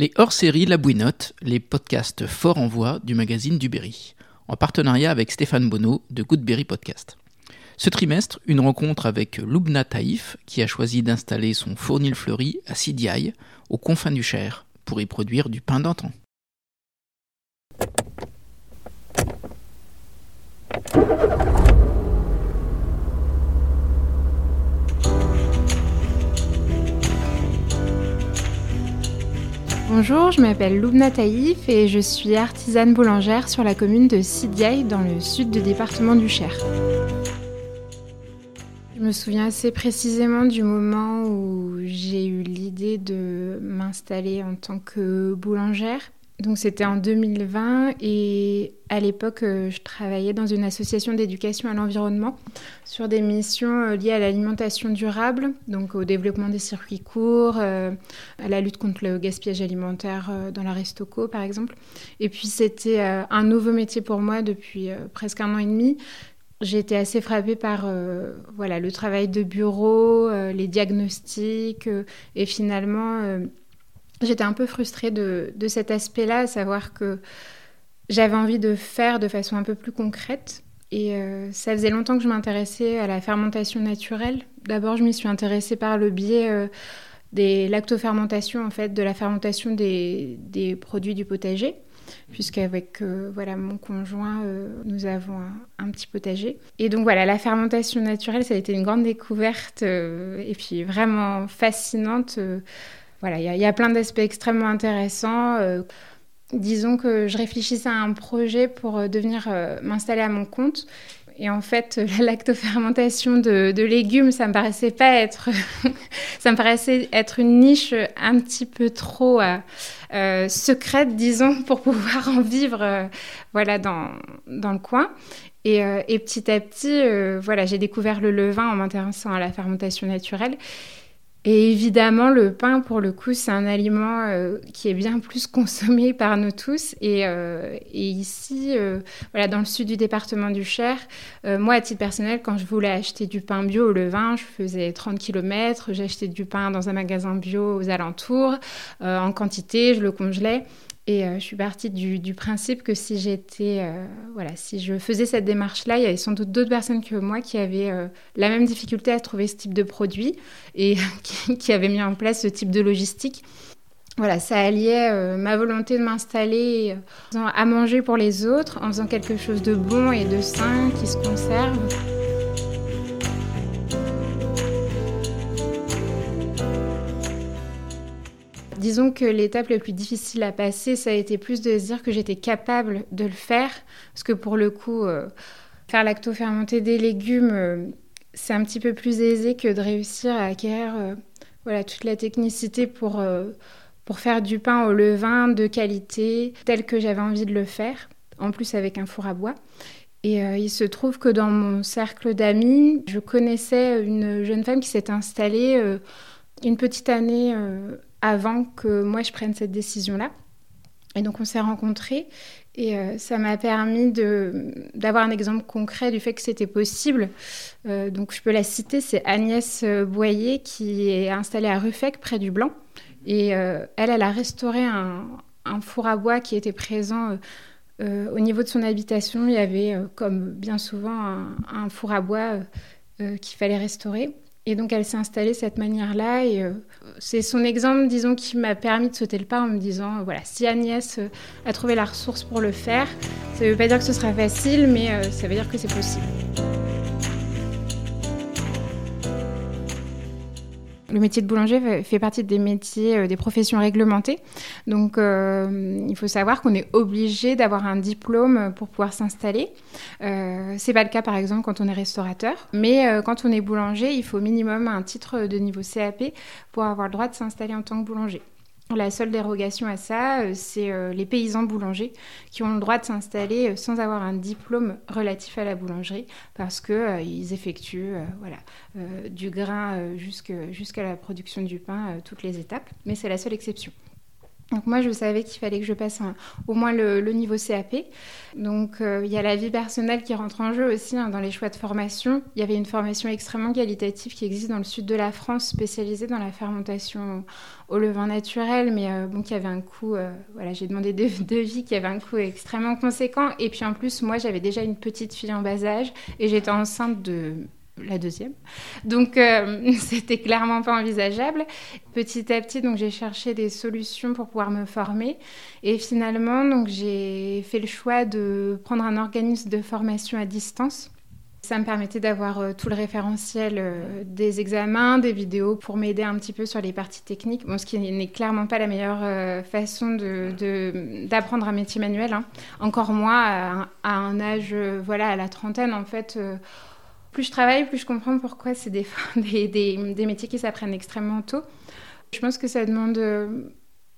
Les hors-séries La Bouinotte, les podcasts forts en voix du magazine du Berry, en partenariat avec Stéphane Bonneau de Goodberry Podcast. Ce trimestre, une rencontre avec Loubna Taïf, qui a choisi d'installer son fournil fleuri à Sidiaï, aux confins du Cher, pour y produire du pain d'antan. Bonjour, je m'appelle Loubna Taïf et je suis artisane boulangère sur la commune de Sidiaï dans le sud du département du Cher. Je me souviens assez précisément du moment où j'ai eu l'idée de m'installer en tant que boulangère donc c'était en 2020 et à l'époque euh, je travaillais dans une association d'éducation à l'environnement sur des missions euh, liées à l'alimentation durable, donc au développement des circuits courts, euh, à la lutte contre le gaspillage alimentaire dans la Restoco par exemple. Et puis c'était un nouveau métier pour moi depuis presque un an et demi. J'ai été assez frappée par voilà, le travail de bureau, les diagnostics et finalement J'étais un peu frustrée de, cet aspect-là, à savoir que j'avais envie de faire de façon un peu plus concrète. Et euh, ça faisait longtemps que je m'intéressais à la fermentation naturelle. D'abord, je m'y suis intéressée par le biais euh, des lactofermentations, en fait, de la fermentation des, produits du potager, puisqu'avec euh, voilà, mon conjoint, nous avons un, un, petit potager. Et donc voilà, la fermentation naturelle, ça a été une grande découverte et puis vraiment fascinante voilà, il y, a plein d'aspects extrêmement intéressants. Euh, disons que je réfléchissais à un projet pour euh, devenir euh, m'installer à mon compte. Et en fait, la lactofermentation de, légumes, ça me paraissait pas être, ça me paraissait être une niche un petit peu trop secrète, disons, pour pouvoir en vivre, voilà, dans, dans le coin. Et, et petit à petit, voilà, j'ai découvert le levain en m'intéressant à la fermentation naturelle. Et évidemment, le pain, pour le coup, c'est un aliment euh, qui est bien plus consommé par nous tous. Et, euh, ici, euh, voilà, dans le sud du département du Cher, moi, à titre personnel, quand je voulais acheter du pain bio au levain, je faisais 30 km, j'achetais du pain dans un magasin bio aux alentours, en quantité, je le congelais. Et euh, je suis partie du, principe que si j'étais, euh, voilà, si je faisais cette démarche-là, il y avait sans doute d'autres personnes que moi qui avaient euh, la même difficulté à trouver ce type de produit et qui, avaient mis en place ce type de logistique. Voilà, ça alliait ma volonté de m'installer à manger pour les autres, en faisant quelque chose de bon et de sain qui se conserve. Disons que l'étape la plus difficile à passer, ça a été plus de se dire que j'étais capable de le faire. Parce que pour le coup, euh, faire lacto-fermenter des légumes, euh, c'est un petit peu plus aisé que de réussir à acquérir euh, voilà, toute la technicité pour, pour faire du pain au levain de qualité, tel que j'avais envie de le faire, en plus avec un four à bois. Et il se trouve que dans mon cercle d'amis, je connaissais une jeune femme qui s'est installée une petite année avant que moi je prenne cette décision-là. Et donc on s'est rencontrés et euh, ça m'a permis d'avoir un exemple concret du fait que c'était possible. Euh, donc je peux la citer, c'est Agnès euh, Boyer qui est installée à Ruffec près du Blanc. Et elle, elle a restauré un, four à bois qui était présent au niveau de son habitation. Il y avait, comme bien souvent, un, un four à bois qu'il fallait restaurer. Et donc elle s'est installée de cette manière-là et euh, c'est son exemple, disons, qui m'a permis de sauter le pas en me disant, voilà, si Agnès euh, a trouvé la ressource pour le faire, ça ne veut pas dire que ce sera facile, mais euh, ça veut dire que c'est possible. Le métier de boulanger fait partie des métiers, euh, des professions réglementées. Donc, euh, il faut savoir qu'on est obligé d'avoir un diplôme pour pouvoir s'installer. Euh, c'est pas le cas, par exemple, quand on est restaurateur. Mais euh, quand on est boulanger, il faut minimum un titre de niveau CAP pour avoir le droit de s'installer en tant que boulanger. La seule dérogation à ça, euh, c'est euh, les paysans boulangers qui ont le droit de s'installer euh, sans avoir un diplôme relatif à la boulangerie parce qu'ils effectuent voilà, du grain jusqu'à la production du pain, toutes les étapes. Mais c'est la seule exception. Donc moi, je savais qu'il fallait que je passe au moins le, niveau CAP. Donc euh, il y a la vie personnelle qui rentre en jeu aussi hein, dans les choix de formation. Il y avait une formation extrêmement qualitative qui existe dans le sud de la France, spécialisée dans la fermentation au levain naturel, mais euh, bon, qui avait un coût, euh, voilà, j'ai demandé de devis qui avait un coût extrêmement conséquent. Et puis en plus, moi, j'avais déjà une petite fille en bas âge et j'étais enceinte de la deuxième. Donc, euh, c'était clairement pas envisageable. Petit à petit, donc j'ai cherché des solutions pour pouvoir me former. Et finalement, donc j'ai fait le choix de prendre un organisme de formation à distance. Ça me permettait d'avoir euh, tout le référentiel euh, des examens, des vidéos pour m'aider un petit peu sur les parties techniques. Bon, ce qui n'est clairement pas la meilleure façon d'apprendre un métier manuel. Hein. Encore moins à, un âge, voilà, à la trentaine, en fait plus je travaille, plus je comprends pourquoi c'est des, métiers qui s'apprennent extrêmement tôt. Je pense que ça demande euh,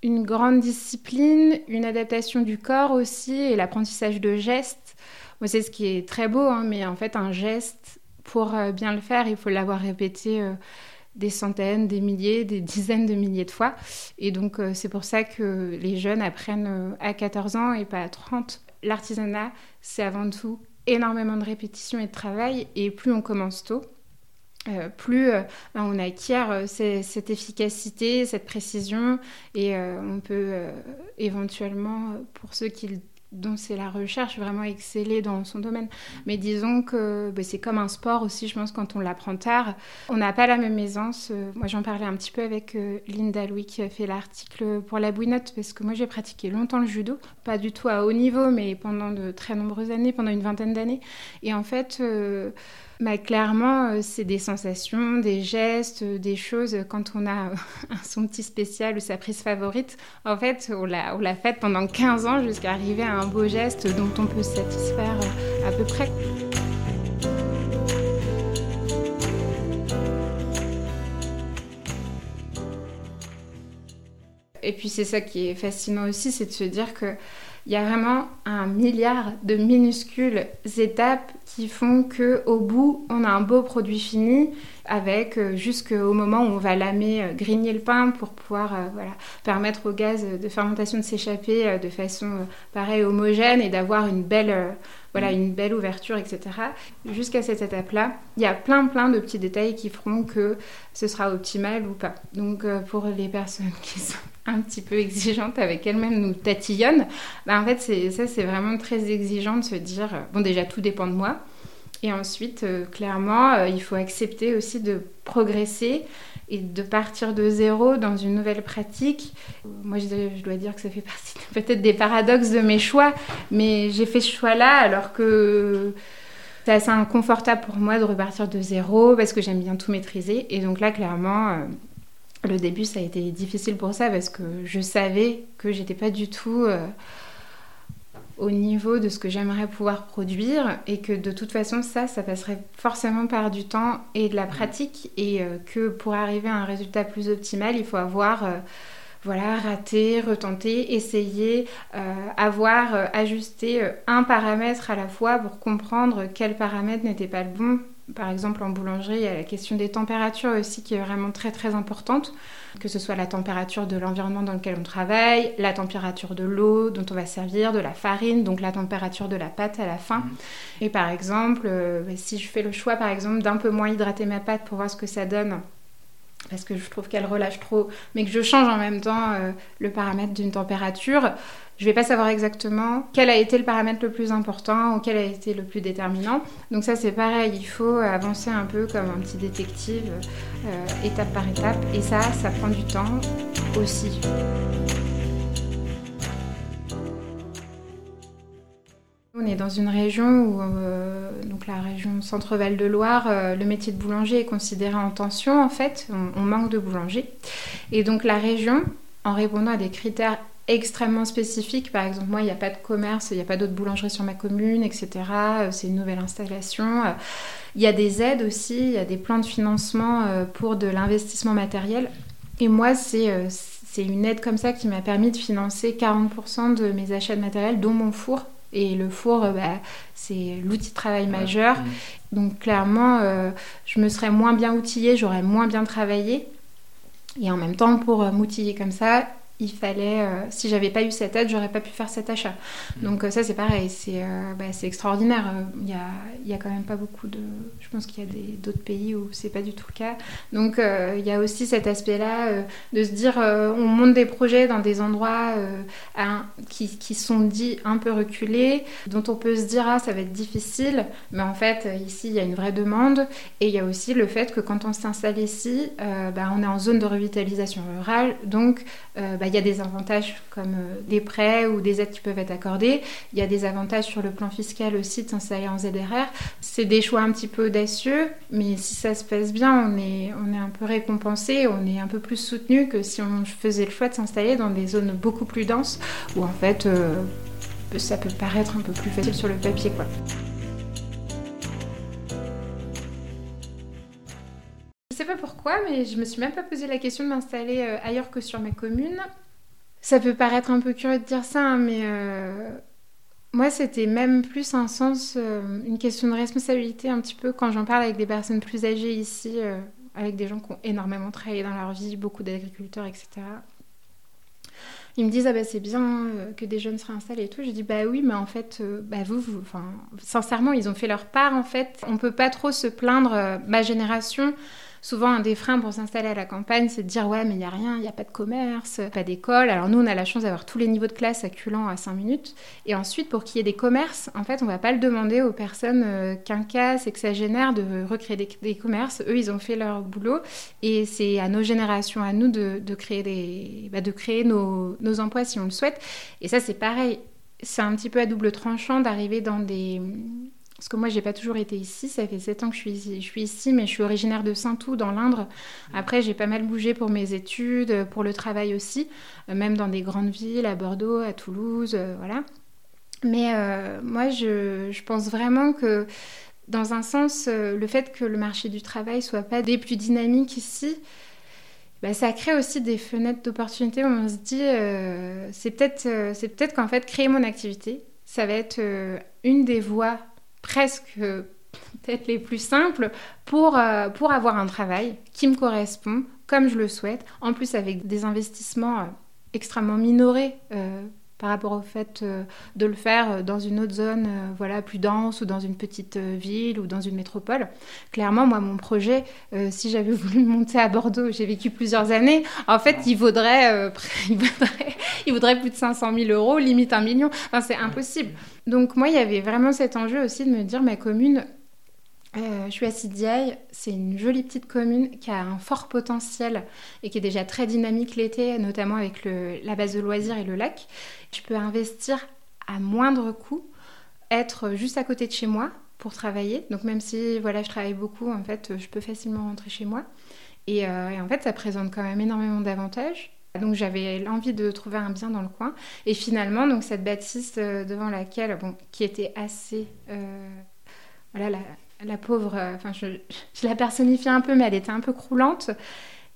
une grande discipline, une adaptation du corps aussi et l'apprentissage de gestes. Moi, c'est ce qui est très beau, hein, mais en fait, un geste, pour euh, bien le faire, il faut l'avoir répété euh, des centaines, des milliers, des dizaines de milliers de fois. Et donc, c'est pour ça que les jeunes apprennent à 14 ans et pas à 30. L'artisanat, c'est avant tout énormément de répétitions et de travail, et plus on commence tôt, euh, plus euh, ben, on acquiert euh, cette efficacité, cette précision, et on peut éventuellement, pour ceux qui dont c'est la recherche, vraiment exceller dans son domaine. Mais disons que bah, c'est comme un sport aussi, je pense, quand on l'apprend tard. On n'a pas la même aisance. Euh, moi, j'en parlais un petit peu avec euh, Linda Louis qui a fait l'article pour la bouinotte, parce que moi, j'ai pratiqué longtemps le judo, pas du tout à haut niveau, mais pendant de très nombreuses années, pendant une vingtaine d'années. Et en fait... Euh, bah, clairement, euh, c'est des sensations, des gestes, euh, des choses. Quand on a son petit spécial ou sa prise favorite, en fait, on l'a, on faite pendant 15 ans jusqu'à arriver à un beau geste dont on peut se satisfaire euh, à peu près. Et puis c'est ça qui est fascinant aussi, c'est de se dire que il y a vraiment un milliard de minuscules étapes qui font que au bout, on a un beau produit fini avec euh, jusqu'au moment où on va lamer, euh, grigner le pain pour pouvoir euh, voilà, permettre au gaz de fermentation de s'échapper de façon pareil homogène et d'avoir une belle voilà, une belle ouverture, etc. Jusqu'à cette étape-là, il y a plein plein de petits détails qui feront que ce sera optimal ou pas. Donc pour les personnes qui sont un petit peu exigeante avec elle-même nous tatillonne, bah en fait, c'est, ça, c'est vraiment très exigeant de se dire, bon, déjà, tout dépend de moi. Et ensuite, euh, clairement, euh, il faut accepter aussi de progresser et de partir de zéro dans une nouvelle pratique. Moi, je, dois dire que ça fait partie peut-être des paradoxes de mes choix, mais j'ai fait ce choix-là alors que c'est assez inconfortable pour moi de repartir de zéro parce que j'aime bien tout maîtriser. Et donc là, clairement, le début, ça a été difficile pour ça parce que je savais que j'étais pas du tout euh, au niveau de ce que j'aimerais pouvoir produire et que de toute façon, ça, ça passerait forcément par du temps et de la pratique et euh, que pour arriver à un résultat plus optimal, il faut avoir euh, voilà, raté, retenter, essayer, avoir ajusté un paramètre à la fois pour comprendre quel paramètre n'était pas le bon par exemple, en boulangerie, il y a la question des températures aussi qui est vraiment très très importante, que ce soit la température de l'environnement dans lequel on travaille, la température de l'eau dont on va servir, de la farine, donc la température de la pâte à la fin. Mmh. Et par exemple, euh, si je fais le choix par exemple d'un peu moins hydrater ma pâte pour voir ce que ça donne, parce que je trouve qu'elle relâche trop, mais que je change en même temps euh, le paramètre d'une température, je ne vais pas savoir exactement quel a été le paramètre le plus important ou quel a été le plus déterminant. Donc ça c'est pareil, il faut avancer un peu comme un petit détective, euh, étape par étape, et ça, ça prend du temps aussi. On est dans une région où, euh, donc la région Centre-Val de Loire, euh, le métier de boulanger est considéré en tension en fait, on, manque de boulangers. Et donc la région, en répondant à des critères extrêmement spécifiques, par exemple moi il n'y a pas de commerce, il n'y a pas d'autres boulangeries sur ma commune, etc. Euh, c'est une nouvelle installation. Il y a des aides aussi, il y a des plans de financement pour de l'investissement matériel. Et moi c'est une aide comme ça qui m'a permis de financer 40% de mes achats de matériel, dont mon four et le four, euh, bah, c'est l'outil de travail majeur. Donc clairement, euh, je me serais moins bien outillée, j'aurais moins bien travaillé. Et en même temps, pour euh, m'outiller comme ça, il fallait, euh, si j'avais pas eu cette aide, j'aurais pas pu faire cet achat. Mm. Donc euh, ça c'est pareil, c'est euh, bah, extraordinaire. Il y a, y a, quand même pas beaucoup de... Je pense qu'il y a d'autres pays où c'est pas du tout le cas. Donc il y a aussi cet aspect-là de se dire, on monte des projets dans des endroits qui, qui, sont dits un peu reculés, dont on peut se dire, ah ça va être difficile, mais en fait ici il y a une vraie demande. Et il y a aussi le fait que quand on s'installe ici, bah, on est en zone de revitalisation rurale, donc bah, y a des avantages comme euh, des prêts ou des aides qui peuvent être accordées. Il y a des avantages sur le plan fiscal aussi de s'installer en ZRR. C'est des choix un petit peu audacieux, mais si ça se passe bien, on est, on est un peu récompensé, on est un peu plus soutenu que si on faisait le choix de s'installer dans des zones beaucoup plus denses où en fait euh, ça peut paraître un peu plus facile sur le papier. quoi. Je sais pas pourquoi, mais je me suis même pas posé la question de m'installer euh, ailleurs que sur ma commune. Ça peut paraître un peu curieux de dire ça, hein, mais euh, moi, c'était même plus un sens, euh, une question de responsabilité un petit peu quand j'en parle avec des personnes plus âgées ici, avec des gens qui ont énormément travaillé dans leur vie, beaucoup d'agriculteurs, etc. Ils me disent ah bah c'est bien que des jeunes se réinstallent et tout. Je dis bah oui mais en fait bah vous, vous enfin sincèrement ils ont fait leur part en fait. On peut pas trop se plaindre ma génération souvent un des freins pour s'installer à la campagne, c'est de dire ouais mais il n'y a rien, il n'y a pas de commerce, pas d'école. Alors nous on a la chance d'avoir tous les niveaux de classe acculant à 5 minutes. Et ensuite pour qu'il y ait des commerces, en fait on va pas le demander aux personnes euh, quinquas, sexagénaires de recréer des, commerces. Eux ils ont fait leur boulot et c'est à nos générations, à nous de, créer, des, bah, de créer nos, nos emplois si on le souhaite. Et ça c'est pareil, c'est un petit peu à double tranchant d'arriver dans des parce que moi, j'ai pas toujours été ici. Ça fait 7 ans que je suis ici, je suis ici mais je suis originaire de Saint-Ouen, dans l'Indre. Après, j'ai pas mal bougé pour mes études, pour le travail aussi, euh, même dans des grandes villes, à Bordeaux, à Toulouse, euh, voilà. Mais euh, moi, je, je, pense vraiment que, dans un sens, le fait que le marché du travail soit pas des plus dynamiques ici, bah, ça crée aussi des fenêtres d'opportunité où on se dit, c'est peut-être c'est peut-être qu'en fait, créer mon activité, ça va être une des voies presque peut-être les plus simples pour, euh, pour avoir un travail qui me correspond comme je le souhaite, en plus avec des investissements euh, extrêmement minorés euh, par rapport au fait de le faire dans une autre zone voilà, plus dense ou dans une petite ville ou dans une métropole. Clairement, moi, mon projet, si j'avais voulu monter à Bordeaux, j'ai vécu plusieurs années, en fait, il vaudrait, il vaudrait, il vaudrait plus de 500 000 euros, limite un million. Enfin, c'est impossible. Donc moi, il y avait vraiment cet enjeu aussi de me dire, ma commune, euh, je suis à Sidiaille, c'est une jolie petite commune qui a un fort potentiel et qui est déjà très dynamique l'été, notamment avec la base de loisirs et le lac. Je peux investir à moindre coût, être juste à côté de chez moi pour travailler. Donc même si voilà, je travaille beaucoup, en fait, je peux facilement rentrer chez moi. Et, euh, en fait, ça présente quand même énormément d'avantages. Donc j'avais l'envie de trouver un bien dans le coin. Et finalement, donc cette bâtisse euh, devant laquelle, bon, qui était assez, voilà, pauvre, euh, enfin je, la personnifiais un peu, mais elle était un peu croulante.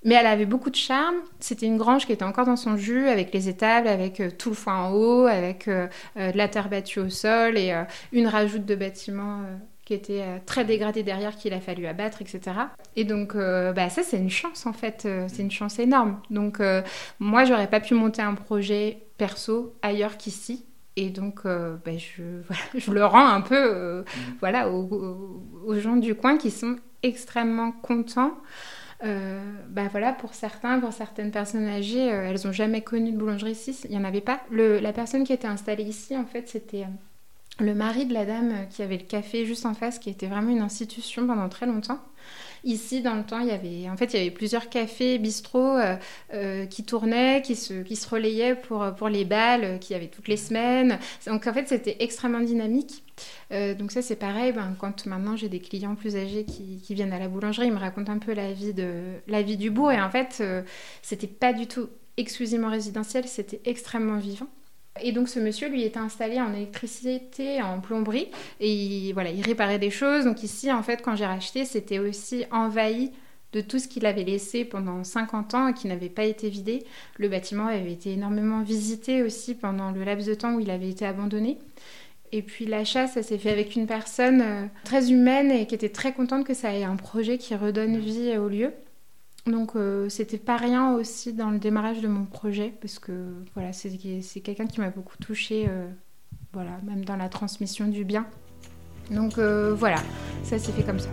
Mais elle avait beaucoup de charme. C'était une grange qui était encore dans son jus, avec les étables, avec tout le foin en haut, avec de la terre battue au sol et une rajoute de bâtiments qui était euh, très dégradé derrière, qu'il a fallu abattre, etc. Et donc, euh, bah, ça, c'est une chance, en fait. Euh, c'est une chance énorme. Donc, moi, j'aurais pas pu monter un projet perso ailleurs qu'ici. Et donc, bah, je, je, le rends un peu mmh. voilà, aux, gens du coin qui sont extrêmement contents. bah voilà, pour certains, pour certaines personnes âgées, elles n'ont jamais connu de boulangerie ici. Il n'y en avait pas. Le, la personne qui était installée ici, en fait, c'était le mari de la dame qui avait le café juste en face, qui était vraiment une institution pendant très longtemps. Ici, dans le temps, il y avait, en fait, il y avait plusieurs cafés, bistrots euh, euh, qui tournaient, qui se, qui se relayaient pour, pour les balles euh, qu'il y avait toutes les semaines. Donc, en fait, c'était extrêmement dynamique. donc ça, c'est pareil. Ben, quand maintenant j'ai des clients plus âgés qui, qui, viennent à la boulangerie, ils me racontent un peu la vie, de, la vie du bourg. Et en fait, c'était pas du tout exclusivement résidentiel, c'était extrêmement vivant. Et donc ce monsieur lui était installé en électricité, en plomberie, et il, voilà, il réparait des choses. Donc ici, en fait, quand j'ai racheté, c'était aussi envahi de tout ce qu'il avait laissé pendant 50 ans et qui n'avait pas été vidé. Le bâtiment avait été énormément visité aussi pendant le laps de temps où il avait été abandonné. Et puis l'achat, ça s'est fait avec une personne euh, très humaine et qui était très contente que ça ait un projet qui redonne vie au lieu. Donc c'était pas rien aussi dans le démarrage de mon projet parce que voilà c'est quelqu'un qui m'a beaucoup touchée voilà même dans la transmission du bien. Donc voilà ça s'est fait comme ça.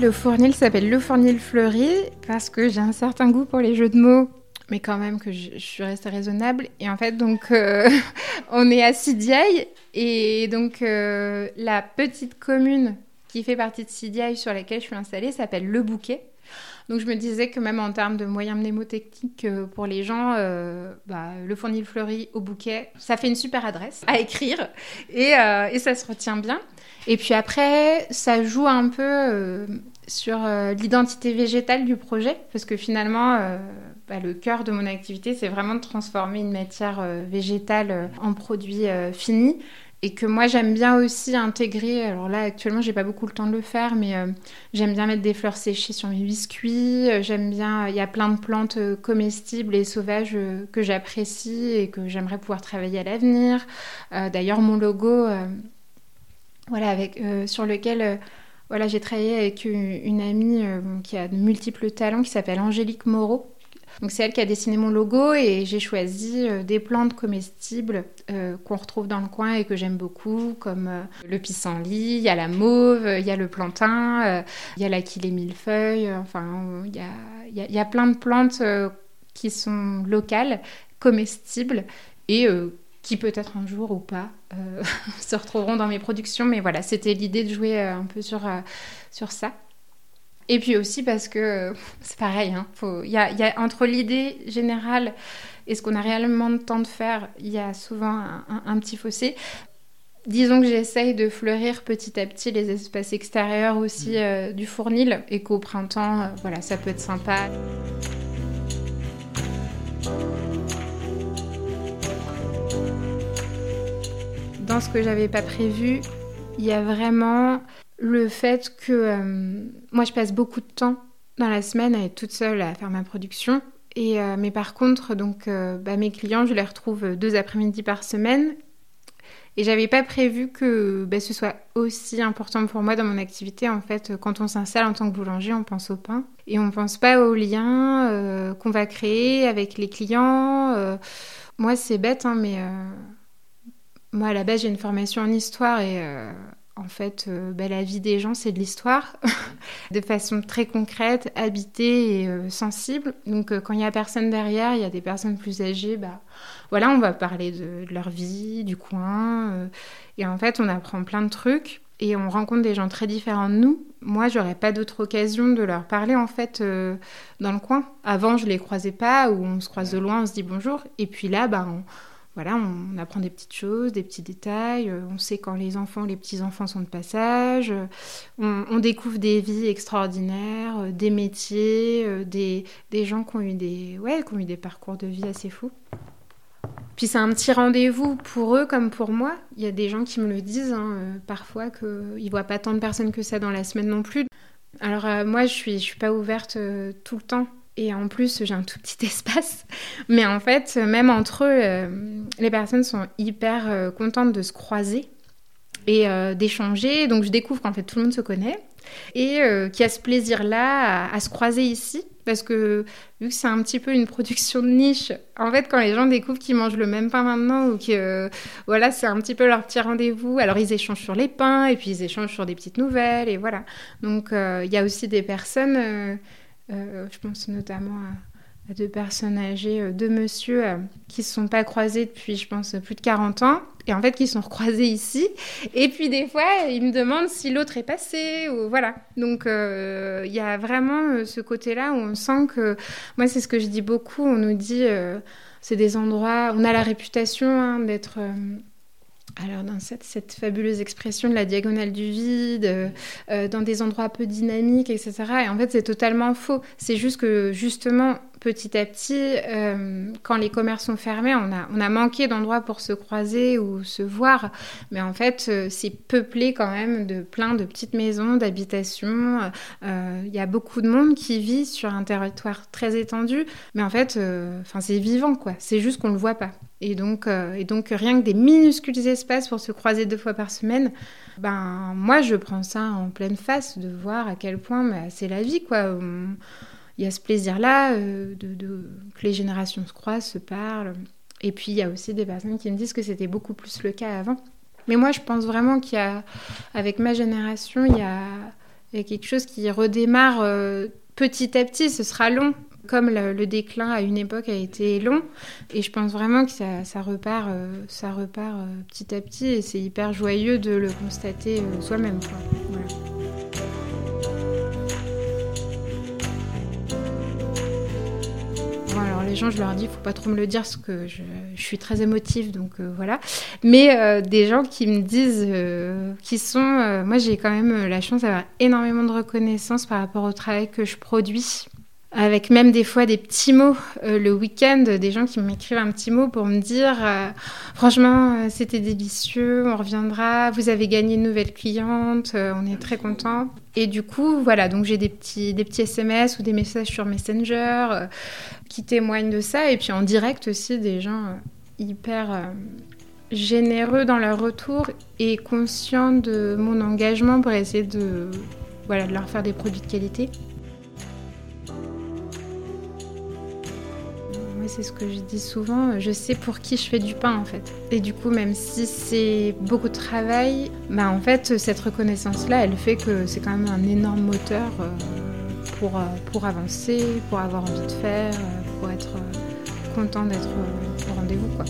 Le fournil s'appelle le fournil fleuri parce que j'ai un certain goût pour les jeux de mots, mais quand même que je, suis restée raisonnable. Et en fait, donc, euh, on est à Sidiaille et donc euh, la petite commune qui fait partie de Sidiaille sur laquelle je suis installée s'appelle Le Bouquet. Donc je me disais que même en termes de moyens mnémotechniques euh, pour les gens, bah, le fournil fleuri au bouquet, ça fait une super adresse à écrire et ça se retient bien. Et puis après, ça joue un peu euh, sur euh, l'identité végétale du projet, parce que finalement, euh, bah, le cœur de mon activité, c'est vraiment de transformer une matière végétale en produit fini. Et que moi, j'aime bien aussi intégrer. Alors là, actuellement, j'ai pas beaucoup le temps de le faire, mais j'aime bien mettre des fleurs séchées sur mes biscuits. j'aime bien. Il y a plein de plantes comestibles et sauvages que j'apprécie et que j'aimerais pouvoir travailler à l'avenir. D'ailleurs, mon logo voilà, avec, euh, sur lequel euh, voilà, j'ai travaillé avec une, amie euh, qui a de multiples talents, qui s'appelle Angélique Moreau. Donc c'est elle qui a dessiné mon logo et j'ai choisi des plantes comestibles qu'on retrouve dans le coin et que j'aime beaucoup, comme le pissenlit, il y a la mauve, il y a le plantain, il y a l'aquilée millefeuille, enfin il y a, y, y a, plein de plantes qui sont locales, comestibles et qui peut-être un jour ou pas euh, se retrouveront dans mes productions. Mais voilà, c'était l'idée de jouer euh, un peu sur, euh, sur ça. Et puis aussi parce que c'est pareil, il hein, y, a, y, a, entre l'idée générale et ce qu'on a réellement le temps de faire, il y a souvent un, petit fossé. Disons que j'essaye de fleurir petit à petit les espaces extérieurs aussi mmh. du fournil et qu'au printemps, voilà, ça peut être sympa. Dans ce que j'avais pas prévu, il y a vraiment le fait que euh, moi je passe beaucoup de temps dans la semaine à être toute seule à faire ma production. Et, euh, mais par contre, donc, euh, bah, mes clients, je les retrouve deux après-midi par semaine. Et j'avais pas prévu que bah, ce soit aussi important pour moi dans mon activité. En fait, quand on s'installe en tant que boulanger, on pense au pain et on pense pas aux liens qu'on va créer avec les clients. moi, c'est bête, hein, mais moi, à la base, j'ai une formation en histoire et euh, en fait, euh, bah, la vie des gens, c'est de l'histoire, de façon très concrète, habitée et euh, sensible. Donc, quand il n'y a personne derrière, il y a des personnes plus âgées, bah, voilà, on va parler de, leur vie, du coin. et en fait, on apprend plein de trucs et on rencontre des gens très différents de nous. Moi, j'aurais pas d'autre occasion de leur parler en fait dans le coin. Avant, je les croisais pas ou on se croise de loin, on se dit bonjour. Et puis là, bah, on voilà, on apprend des petites choses, des petits détails. Euh, on sait quand les enfants, les petits-enfants sont de passage. Euh, on, découvre des vies extraordinaires, euh, des métiers, des, gens qui ont, eu des, ouais, qui ont eu des parcours de vie assez fous. Puis c'est un petit rendez-vous pour eux comme pour moi. Il y a des gens qui me le disent hein, parfois qu'ils ne voient pas tant de personnes que ça dans la semaine non plus. Alors moi, je suis, je suis pas ouverte tout le temps et en plus, j'ai un tout petit espace. Mais en fait, même entre eux, euh, les personnes sont hyper euh, contentes de se croiser et euh, d'échanger. Donc je découvre qu'en fait tout le monde se connaît et qu'il y a ce plaisir-là à, se croiser ici. Parce que vu que c'est un petit peu une production de niche, en fait quand les gens découvrent qu'ils mangent le même pain maintenant ou que voilà c'est un petit peu leur petit rendez-vous, alors ils échangent sur les pains et puis ils échangent sur des petites nouvelles et voilà. Donc il y a aussi des personnes je pense notamment à, deux personnes âgées, euh, deux monsieur euh, qui ne se sont pas croisés depuis, je pense, plus de 40 ans, et en fait qui sont recroisés ici. Et puis des fois, ils me demandent si l'autre est passé, ou voilà. Donc il y a vraiment ce côté-là où on sent que, moi c'est ce que je dis beaucoup, on nous dit, c'est des endroits, on a la réputation hein, d'être alors dans cette, fabuleuse expression de la diagonale du vide, euh, euh, dans des endroits peu dynamiques, etc. Et en fait, c'est totalement faux. C'est juste que justement, petit à petit, euh, quand les commerces sont fermés, on a, manqué d'endroits pour se croiser ou se voir. Mais en fait, c'est peuplé quand même de plein de petites maisons, d'habitations. Il y a beaucoup de monde qui vit sur un territoire très étendu. Mais en fait, c'est vivant, quoi. C'est juste qu'on ne le voit pas. Et donc, et donc, rien que des minuscules espaces pour se croiser deux fois par semaine, ben, moi, je prends ça en pleine face de voir à quel point bah, c'est la vie, quoi il y a ce plaisir-là euh, de, que les générations se croisent, se parlent. Et puis il y a aussi des personnes qui me disent que c'était beaucoup plus le cas avant. Mais moi, je pense vraiment qu'il y a, avec ma génération, il y a, quelque chose qui redémarre euh, petit à petit. Ce sera long, comme le, déclin à une époque a été long. Et je pense vraiment que ça, repart, ça repart euh, petit à petit. Et c'est hyper joyeux de le constater soi-même. Voilà. les gens, je leur dis, faut pas trop me le dire parce que je, suis très émotive, donc euh, voilà. Mais euh, des gens qui me disent, euh, qui sont, moi j'ai quand même la chance d'avoir énormément de reconnaissance par rapport au travail que je produis avec même des fois des petits mots le week-end, des gens qui m'écrivent un petit mot pour me dire franchement c'était délicieux, on reviendra, vous avez gagné une nouvelle cliente, on est très content. Et du coup voilà donc j'ai des petits des petits SMS ou des messages sur Messenger qui témoignent de ça. Et puis en direct aussi, des gens euh, hyper euh, généreux dans leur retour et conscients de mon engagement pour essayer de, voilà, de leur faire des produits de qualité. C'est ce que je dis souvent, je sais pour qui je fais du pain en fait. Et du coup, même si c'est beaucoup de travail, bah en fait, cette reconnaissance-là, elle fait que c'est quand même un énorme moteur. Euh, pour, euh, pour avancer, pour avoir envie de faire, euh, pour être content d'être au rendez-vous. quoi.